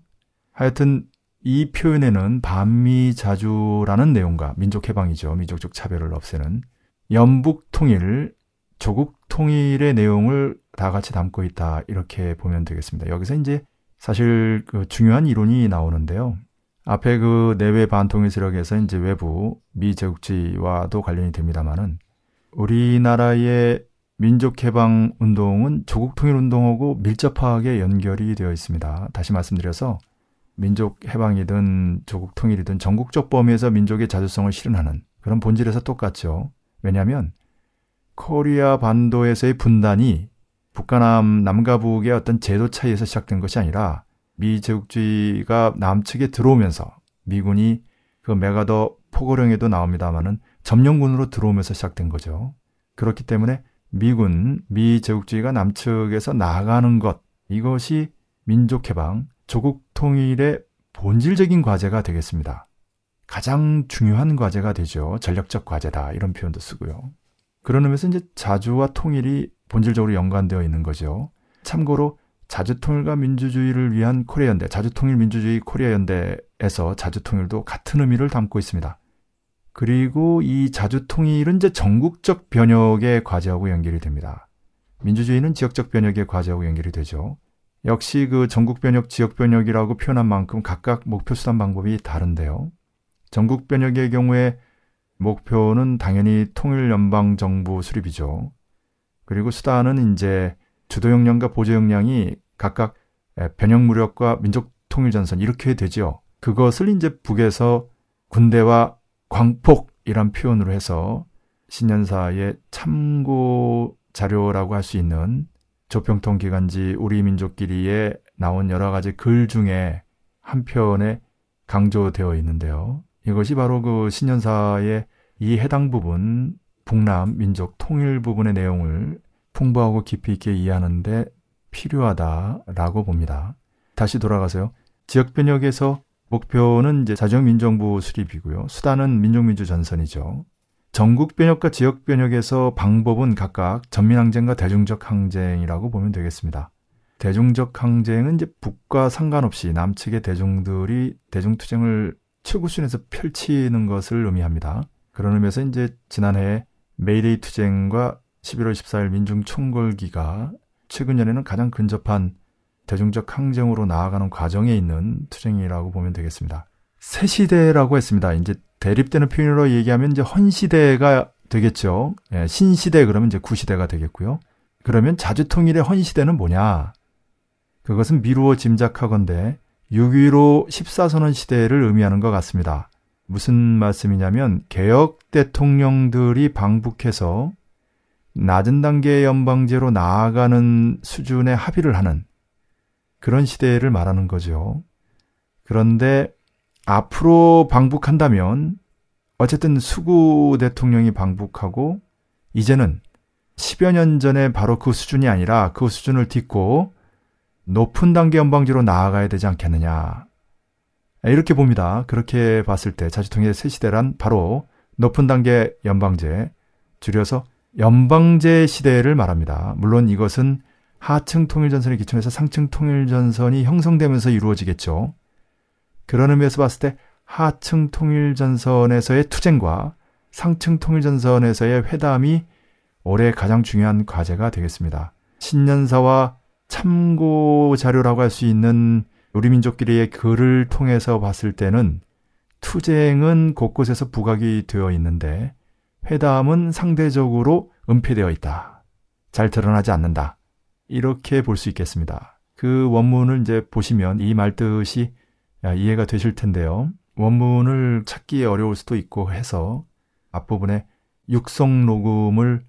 하여튼 이 표현에는 반미 자주라는 내용과 민족 해방이죠. 민족적 차별을 없애는 연북 통일, 조국 통일의 내용을 다 같이 담고 있다. 이렇게 보면 되겠습니다. 여기서 이제 사실 그 중요한 이론이 나오는데요. 앞에 그 내외 반통일 세력에서 이제 외부 미제국주의와도 관련이 됩니다만은 우리나라의 민족해방 운동은 조국 통일 운동하고 밀접하게 연결이 되어 있습니다. 다시 말씀드려서 민족 해방이든 조국 통일이든 전국적 범위에서 민족의 자주성을 실현하는 그런 본질에서 똑같죠. 왜냐하면 코리아 반도에서의 분단이 북한남 남과 북의 어떤 제도 차이에서 시작된 것이 아니라 미 제국주의가 남측에 들어오면서 미군이 그 맥아더 포고령에도 나옵니다마는 점령군으로 들어오면서 시작된 거죠. 그렇기 때문에 미군, 미 제국주의가 남측에서 나아가는 것, 이것이 민족해방, 조국 통일의 본질적인 과제가 되겠습니다. 가장 중요한 과제가 되죠. 전략적 과제다. 이런 표현도 쓰고요. 그런 의미에서 이제 자주와 통일이 본질적으로 연관되어 있는 거죠. 참고로 자주통일과 민주주의를 위한 코리아 연대, 자주통일 민주주의 코리아 연대에서 자주통일도 같은 의미를 담고 있습니다. 그리고 이 자주 통일은 이제 전국적 변혁의 과제하고 연결이 됩니다. 민주주의는 지역적 변혁의 과제하고 연결이 되죠. 역시 그 전국 변혁, 지역 변혁이라고 표현한 만큼 각각 목표 수단 방법이 다른데요. 전국 변혁의 경우에 목표는 당연히 통일 연방 정부 수립이죠. 그리고 수단은 이제 주도 역량과 보조 역량이 각각 변혁 무력과 민족 통일 전선 이렇게 되죠. 그것을 이제 북에서 군대와 광폭이란 표현으로 해서 신년사의 참고 자료라고 할 수 있는 조평통 기간지 우리 민족끼리에 나온 여러 가지 글 중에 한 편에 강조되어 있는데요. 이것이 바로 그 신년사의 이 해당 부분 북남 민족 통일 부분의 내용을 풍부하고 깊이 있게 이해하는데 필요하다라고 봅니다. 다시 돌아가서요. 지역 변혁에서 목표는 이제 자정민정부 수립이고요. 수단은 민족민주 전선이죠. 전국 변혁과 지역 변혁에서 방법은 각각 전민항쟁과 대중적 항쟁이라고 보면 되겠습니다. 대중적 항쟁은 이제 북과 상관없이 남측의 대중들이 대중투쟁을 최고 수준에서 펼치는 것을 의미합니다. 그런 의미에서 이제 지난해 메이데이 투쟁과 11월 14일 민중 총궐기가 최근년에는 가장 근접한 대중적 항쟁으로 나아가는 과정에 있는 투쟁이라고 보면 되겠습니다. 새 시대라고 했습니다. 이제 대립되는 표현으로 얘기하면 이제 헌시대가 되겠죠. 예, 신시대 그러면 이제 구시대가 되겠고요. 그러면 자주통일의 헌시대는 뭐냐? 그것은 미루어 짐작하건대 6.15 14선언 시대를 의미하는 것 같습니다. 무슨 말씀이냐면 개혁 대통령들이 방북해서 낮은 단계의 연방제로 나아가는 수준의 합의를 하는 그런 시대를 말하는 거죠. 그런데 앞으로 방북한다면 어쨌든 수구 대통령이 방북하고 이제는 10여 년 전에 바로 그 수준이 아니라 그 수준을 딛고 높은 단계 연방제로 나아가야 되지 않겠느냐. 이렇게 봅니다. 그렇게 봤을 때 자주통일의 새 시대란 바로 높은 단계 연방제, 줄여서 연방제 시대를 말합니다. 물론 이것은 하층 통일전선에 기초해서 상층 통일전선이 형성되면서 이루어지겠죠. 그런 의미에서 봤을 때 하층 통일전선에서의 투쟁과 상층 통일전선에서의 회담이 올해 가장 중요한 과제가 되겠습니다. 신년사와 참고 자료라고 할 수 있는 우리 민족끼리의 글을 통해서 봤을 때는 투쟁은 곳곳에서 부각이 되어 있는데 회담은 상대적으로 은폐되어 있다. 잘 드러나지 않는다. 이렇게 볼 수 있겠습니다. 그 원문을 이제 보시면 이 말뜻이 이해가 되실 텐데요. 원문을 찾기 어려울 수도 있고 해서 앞부분에 육성 녹음을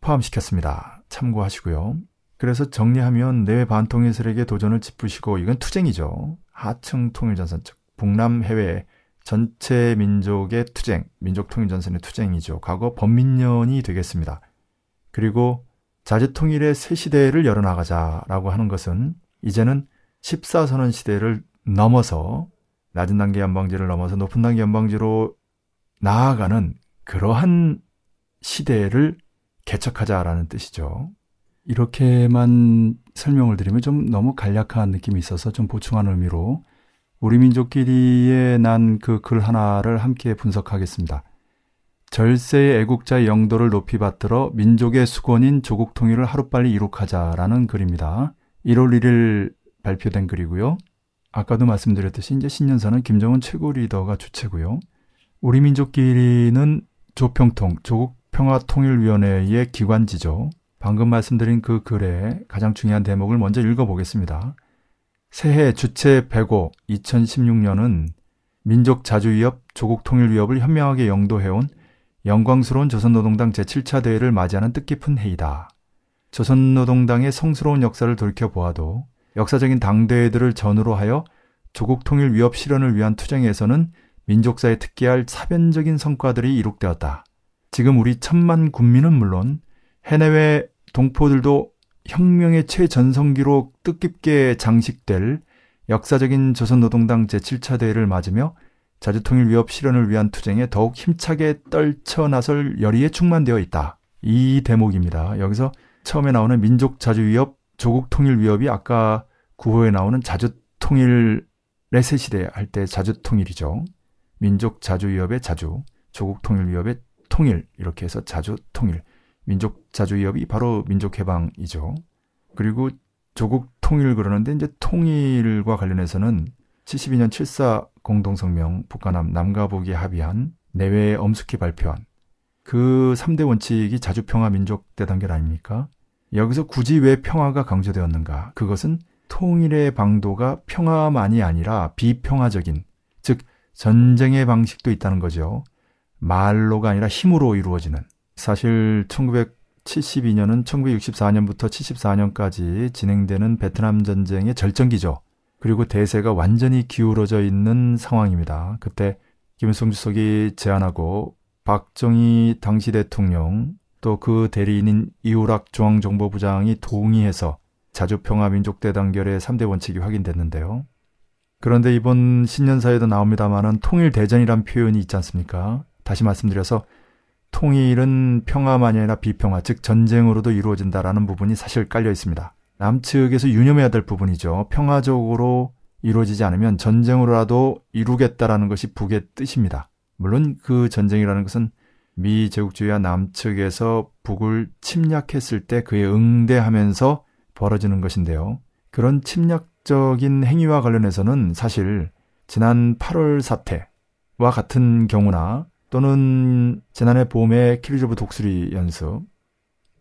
포함시켰습니다. 참고하시고요. 그래서 정리하면 내 반통일설에게 도전을 짚으시고 이건 투쟁이죠. 하층 통일전선 즉 북남 해외 전체 민족의 투쟁, 민족 통일전선의 투쟁이죠. 과거 범민년이 되겠습니다. 그리고 자주통일의 새 시대를 열어나가자라고 하는 것은 이제는 14선언 시대를 넘어서 낮은 단계 연방제를 넘어서 높은 단계 연방제로 나아가는 그러한 시대를 개척하자라는 뜻이죠. 이렇게만 설명을 드리면 좀 너무 간략한 느낌이 있어서 좀 보충하는 의미로 우리 민족끼리에 난그 글 하나를 함께 분석하겠습니다. 절세의 애국자의 영도를 높이 받들어 민족의 수건인 조국 통일을 하루빨리 이룩하자라는 글입니다. 1월 1일 발표된 글이고요. 아까도 말씀드렸듯이 이제 신년사는 김정은 최고 리더가 주체고요. 우리 민족끼리는 조평통, 조국 평화통일위원회의 기관지죠. 방금 말씀드린 그 글의 가장 중요한 대목을 먼저 읽어보겠습니다. 새해 주체 105 2016년은 민족 자주 위협, 조국 통일 위협을 현명하게 영도해온 영광스러운 조선노동당 제7차 대회를 맞이하는 뜻깊은 해이다. 조선노동당의 성스러운 역사를 돌이켜보아도 역사적인 당대회들을 전후로 하여 조국 통일 위협 실현을 위한 투쟁에서는 민족사에 특기할 사변적인 성과들이 이룩되었다. 지금 우리 천만 군민은 물론 해내외 동포들도 혁명의 최전성기로 뜻깊게 장식될 역사적인 조선노동당 제7차 대회를 맞으며 자주통일 위협 실현을 위한 투쟁에 더욱 힘차게 떨쳐 나설 열의에 충만되어 있다. 이 대목입니다. 여기서 처음에 나오는 민족 자주 위협, 조국 통일 위협이 아까 구호에 나오는 자주 통일의 새 시대 할 때 자주 통일이죠. 민족 자주 위협의 자주, 조국 통일 위협의 통일 이렇게 해서 자주 통일. 민족 자주 위협이 바로 민족 해방이죠. 그리고 조국 통일 그러는데 이제 통일과 관련해서는 72년 7사 공동성명 북한남 남가북이 합의한 내외에 엄숙히 발표한 그 3대 원칙이 자주평화 민족 대단결 아닙니까? 여기서 굳이 왜 평화가 강조되었는가? 그것은 통일의 방도가 평화만이 아니라 비평화적인, 즉 전쟁의 방식도 있다는 거죠. 말로가 아니라 힘으로 이루어지는. 사실 1972년은 1964년부터 74년까지 진행되는 베트남 전쟁의 절정기죠. 그리고 대세가 완전히 기울어져 있는 상황입니다. 그때 김일성 주석이 제안하고 박정희 당시 대통령 또 그 대리인인 이우락 중앙정보부장이 동의해서 자주평화민족대단결의 3대 원칙이 확인됐는데요. 그런데 이번 신년사에도 나옵니다만은 통일대전이란 표현이 있지 않습니까? 다시 말씀드려서 통일은 평화만이 아니라 비평화, 즉 전쟁으로도 이루어진다라는 부분이 사실 깔려 있습니다. 남측에서 유념해야 될 부분이죠. 평화적으로 이루어지지 않으면 전쟁으로라도 이루겠다라는 것이 북의 뜻입니다. 물론 그 전쟁이라는 것은 미 제국주의와 남측에서 북을 침략했을 때 그에 응대하면서 벌어지는 것인데요. 그런 침략적인 행위와 관련해서는 사실 지난 8월 사태와 같은 경우나 또는 지난해 봄에 키리졸브 독수리 연습,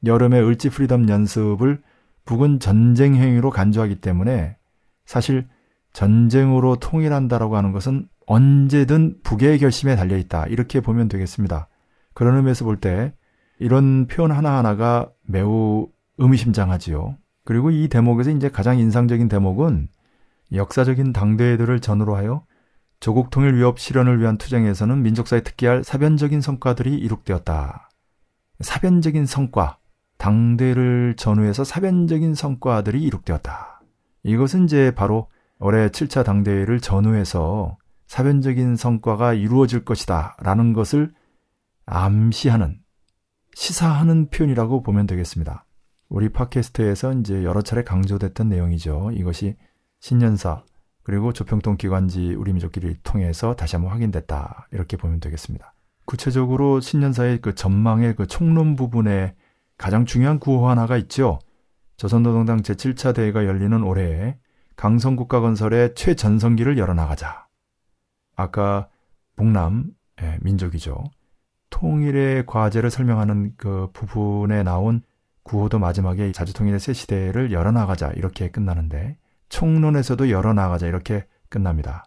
여름에 을지 프리덤 연습을 북은 전쟁 행위로 간주하기 때문에 사실 전쟁으로 통일한다라고 하는 것은 언제든 북의 결심에 달려 있다. 이렇게 보면 되겠습니다. 그런 의미에서 볼 때 이런 표현 하나하나가 매우 의미심장하지요. 그리고 이 대목에서 이제 가장 인상적인 대목은 역사적인 당대회들을 전후로 하여 조국 통일 위협 실현을 위한 투쟁에서는 민족사에 특기할 사변적인 성과들이 이룩되었다. 사변적인 성과, 당대를 전후해서 사변적인 성과들이 이룩되었다. 이것은 이제 바로 올해 7차 당대회를 전후해서 사변적인 성과가 이루어질 것이다. 라는 것을 암시하는, 시사하는 표현이라고 보면 되겠습니다. 우리 팟캐스트에서 이제 여러 차례 강조됐던 내용이죠. 이것이 신년사, 그리고 조평통 기관지 우리 민족끼리 통해서 다시 한번 확인됐다. 이렇게 보면 되겠습니다. 구체적으로 신년사의 그 전망의 그 총론 부분에 가장 중요한 구호 하나가 있죠. 조선노동당 제7차 대회가 열리는 올해에 강성국가 건설의 최전성기를 열어나가자. 아까 북남 예, 민족이죠. 통일의 과제를 설명하는 그 부분에 나온 구호도 마지막에 자주통일의 새 시대를 열어나가자 이렇게 끝나는데 총론에서도 열어나가자 이렇게 끝납니다.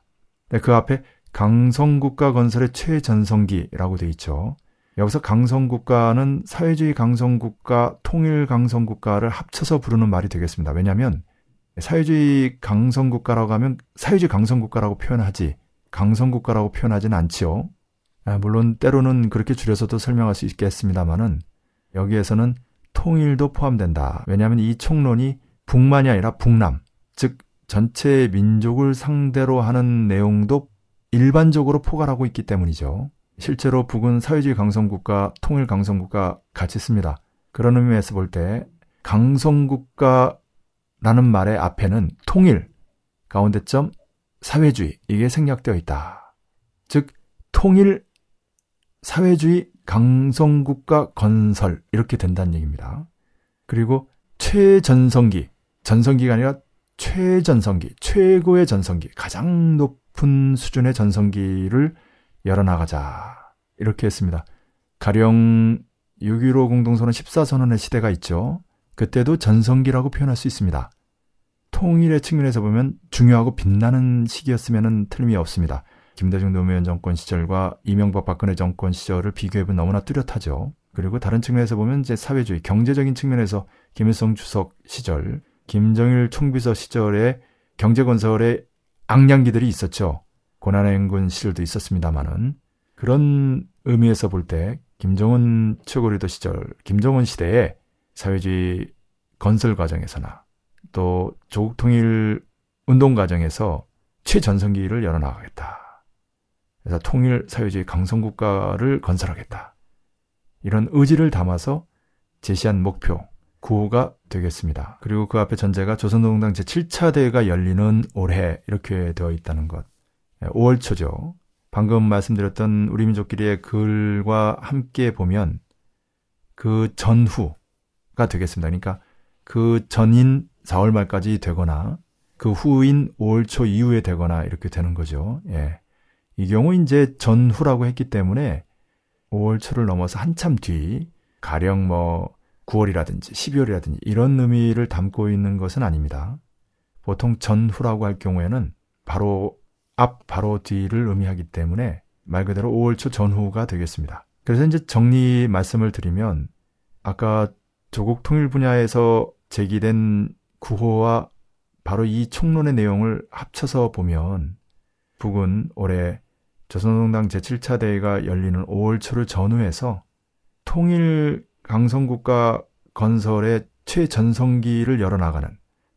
네, 그 앞에 강성국가 건설의 최전성기라고 돼 있죠. 여기서 강성국가는 사회주의 강성국가, 통일 강성국가를 합쳐서 부르는 말이 되겠습니다. 왜냐하면 사회주의 강성국가라고 하면 사회주의 강성국가라고 표현하지 강성국가라고 표현하지는 않지요. 아, 물론 때로는 그렇게 줄여서도 설명할 수 있겠습니다만은 여기에서는 통일도 포함된다. 왜냐하면 이 총론이 북만이 아니라 북남, 즉 전체 민족을 상대로 하는 내용도 일반적으로 포괄하고 있기 때문이죠. 실제로 북은 사회주의 강성국가, 통일 강성국가 같이 씁니다. 그런 의미에서 볼 때 강성국가라는 말의 앞에는 통일, 가운데점 사회주의 이게 생략되어 있다. 즉 통일, 사회주의, 강성국가 건설 이렇게 된다는 얘기입니다. 그리고 최전성기, 전성기가 아니라 최전성기, 최고의 전성기, 가장 높은 수준의 전성기를 열어나가자. 이렇게 했습니다. 가령 6.15 공동선언 14선언의 시대가 있죠. 그때도 전성기라고 표현할 수 있습니다. 통일의 측면에서 보면 중요하고 빛나는 시기였으면 틀림이 없습니다. 김대중 노무현 정권 시절과 이명박 박근혜 정권 시절을 비교해보면 너무나 뚜렷하죠. 그리고 다른 측면에서 보면 이제 사회주의, 경제적인 측면에서 김일성 주석 시절, 김정일 총비서 시절에 경제건설에 악량기들이 있었죠. 고난의 행군 시절도 있었습니다만은 그런 의미에서 볼 때 김정은 최고 리더 시절, 김정은 시대에 사회주의 건설 과정에서나 또 조국 통일 운동 과정에서 최전성기를 열어나가겠다. 그래서 통일 사회주의 강성국가를 건설하겠다. 이런 의지를 담아서 제시한 목표, 구호가 되겠습니다. 그리고 그 앞에 전제가 조선노동당 제7차 대회가 열리는 올해 이렇게 되어 있다는 것. 5월 초죠. 방금 말씀드렸던 우리 민족끼리의 글과 함께 보면 그 전후가 되겠습니다. 그러니까 그 전인 4월 말까지 되거나 그 후인 5월 초 이후에 되거나 이렇게 되는 거죠. 예. 이 경우 이제 전후라고 했기 때문에 5월 초를 넘어서 한참 뒤 가령 뭐 9월이라든지 12월이라든지 이런 의미를 담고 있는 것은 아닙니다. 보통 전후라고 할 경우에는 바로 앞, 바로 뒤를 의미하기 때문에 말 그대로 5월 초 전후가 되겠습니다. 그래서 이제 정리 말씀을 드리면 아까 조국 통일 분야에서 제기된 구호와 바로 이 총론의 내용을 합쳐서 보면 북은 올해 조선노동당 제7차 대회가 열리는 5월 초를 전후해서 통일 강성국가 건설의 최전성기를 열어나가는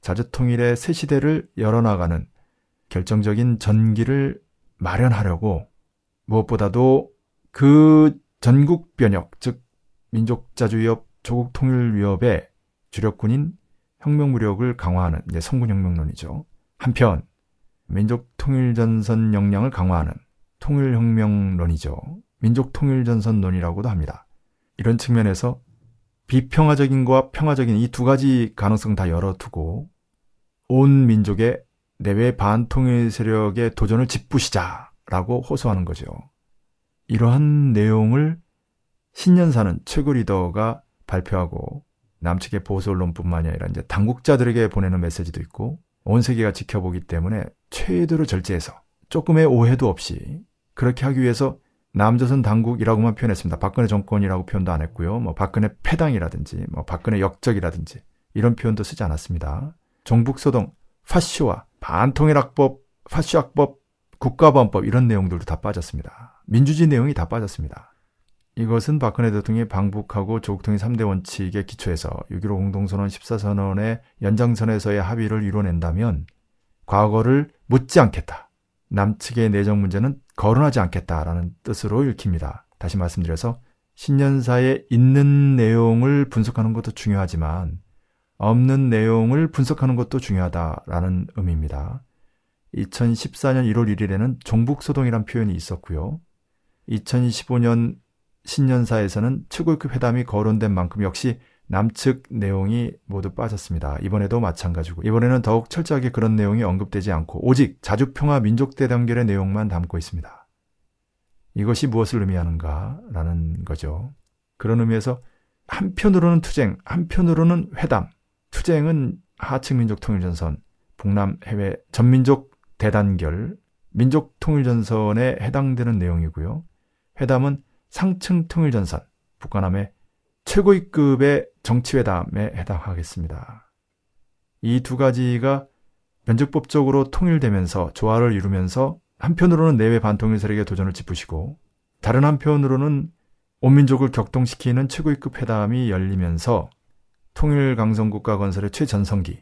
자주통일의 새 시대를 열어나가는 결정적인 전기를 마련하려고 무엇보다도 그 전국 변혁, 즉 민족자주위협, 조국 통일 위협의 주력군인 혁명 무력을 강화하는 이제 성군 혁명론이죠. 한편 민족 통일 전선 역량을 강화하는 통일 혁명론이죠. 민족 통일 전선론이라고도 합니다. 이런 측면에서 비평화적인과 평화적인 이 두 가지 가능성 다 열어두고 온 민족의 내외 반통일 세력의 도전을 짓부시자라고 호소하는 거죠. 이러한 내용을 신년사는 최고 리더가 발표하고 남측의 보수 언론뿐만이 아니라 이제 당국자들에게 보내는 메시지도 있고 온 세계가 지켜보기 때문에 최대로 절제해서 조금의 오해도 없이 그렇게 하기 위해서 남조선 당국이라고만 표현했습니다. 박근혜 정권이라고 표현도 안 했고요. 뭐 박근혜 패당이라든지 뭐 박근혜 역적이라든지 이런 표현도 쓰지 않았습니다. 종북 소동, 파쇼와 반통일학법, 파쇼학법, 국가보안법 이런 내용들도 다 빠졌습니다. 민주주의 내용이 다 빠졌습니다. 이것은 박근혜 대통령이 방북하고 조국 통일 3대 원칙에 기초해서 6.15 공동선언 14선언의 연장선에서의 합의를 이뤄낸다면 과거를 묻지 않겠다. 남측의 내정 문제는 거론하지 않겠다라는 뜻으로 읽힙니다. 다시 말씀드려서 신년사에 있는 내용을 분석하는 것도 중요하지만 없는 내용을 분석하는 것도 중요하다라는 의미입니다. 2014년 1월 1일에는 종북소동이란 표현이 있었고요. 2015년 신년사에서는 최고급 회담이 거론된 만큼 역시 남측 내용이 모두 빠졌습니다. 이번에도 마찬가지고 이번에는 더욱 철저하게 그런 내용이 언급되지 않고 오직 자주평화 민족대단결의 내용만 담고 있습니다. 이것이 무엇을 의미하는가라는 거죠. 그런 의미에서 한편으로는 투쟁, 한편으로는 회담. 투쟁은 하층 민족 통일 전선, 북남 해외 전민족 대단결, 민족 통일 전선에 해당되는 내용이고요. 회담은 상층 통일 전선, 북한함의 최고위급의 정치회담에 해당하겠습니다. 이 두 가지가 면적법적으로 통일되면서 조화를 이루면서 한편으로는 내외 반통일 세력의 도전을 짚으시고 다른 한편으로는 온 민족을 격동시키는 최고위급 회담이 열리면서 통일 강성국가 건설의 최전성기,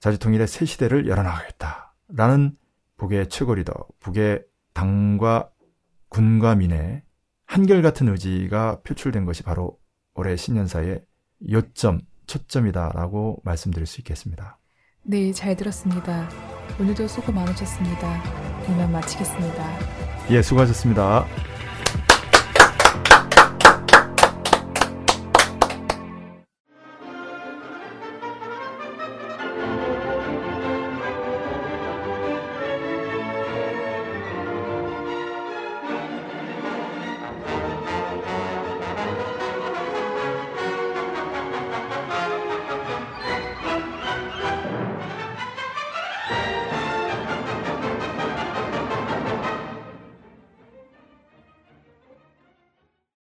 자주통일의 새 시대를 열어나가겠다라는 북의 최고 리더, 북의 당과 군과 민의 한결같은 의지가 표출된 것이 바로 올해 신년사의 요점, 초점이다라고 말씀드릴 수 있겠습니다. 네, 잘 들었습니다. 오늘도 수고 많으셨습니다. 이만 마치겠습니다. 예, 수고하셨습니다.